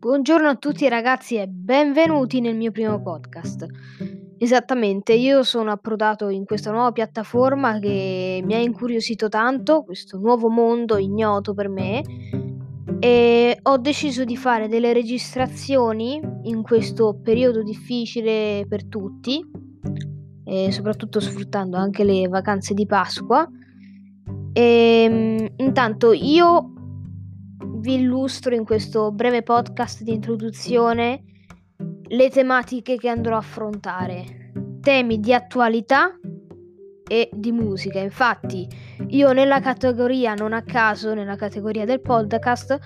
Buongiorno a tutti ragazzi e benvenuti nel mio primo podcast. Esattamente, io sono approdato in questa nuova piattaforma che mi ha incuriosito tanto, questo nuovo mondo ignoto per me e ho deciso di fare delle registrazioni in questo periodo difficile per tutti, e soprattutto sfruttando anche le vacanze di Pasqua. E ehm, intanto io vi illustro in questo breve podcast di introduzione le tematiche che andrò a affrontare. Temi di attualità e di musica. Infatti, io nella categoria, non a caso, nella categoria del podcast,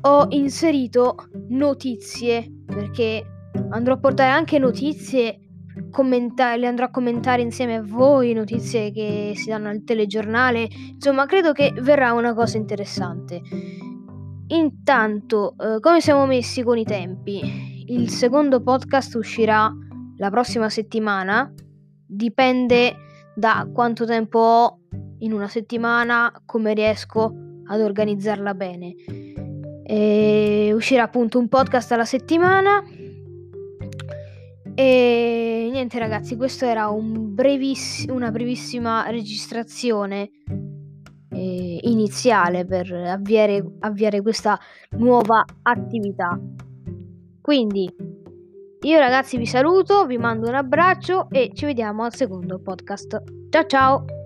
ho inserito notizie perché andrò a portare anche notizie commenta- le andrò a commentare insieme a voi, notizie che si danno al telegiornale, insomma credo che verrà una cosa interessante. Intanto, eh, come siamo messi con i tempi? Il secondo podcast uscirà la prossima settimana, dipende da quanto tempo ho in una settimana, come riesco ad organizzarla bene. E uscirà appunto un podcast alla settimana. E niente ragazzi, questa era un breviss- una brevissima registrazione eh, iniziale per avviare, avviare questa nuova attività. Quindi io ragazzi vi saluto, vi mando un abbraccio e ci vediamo al secondo podcast. Ciao ciao!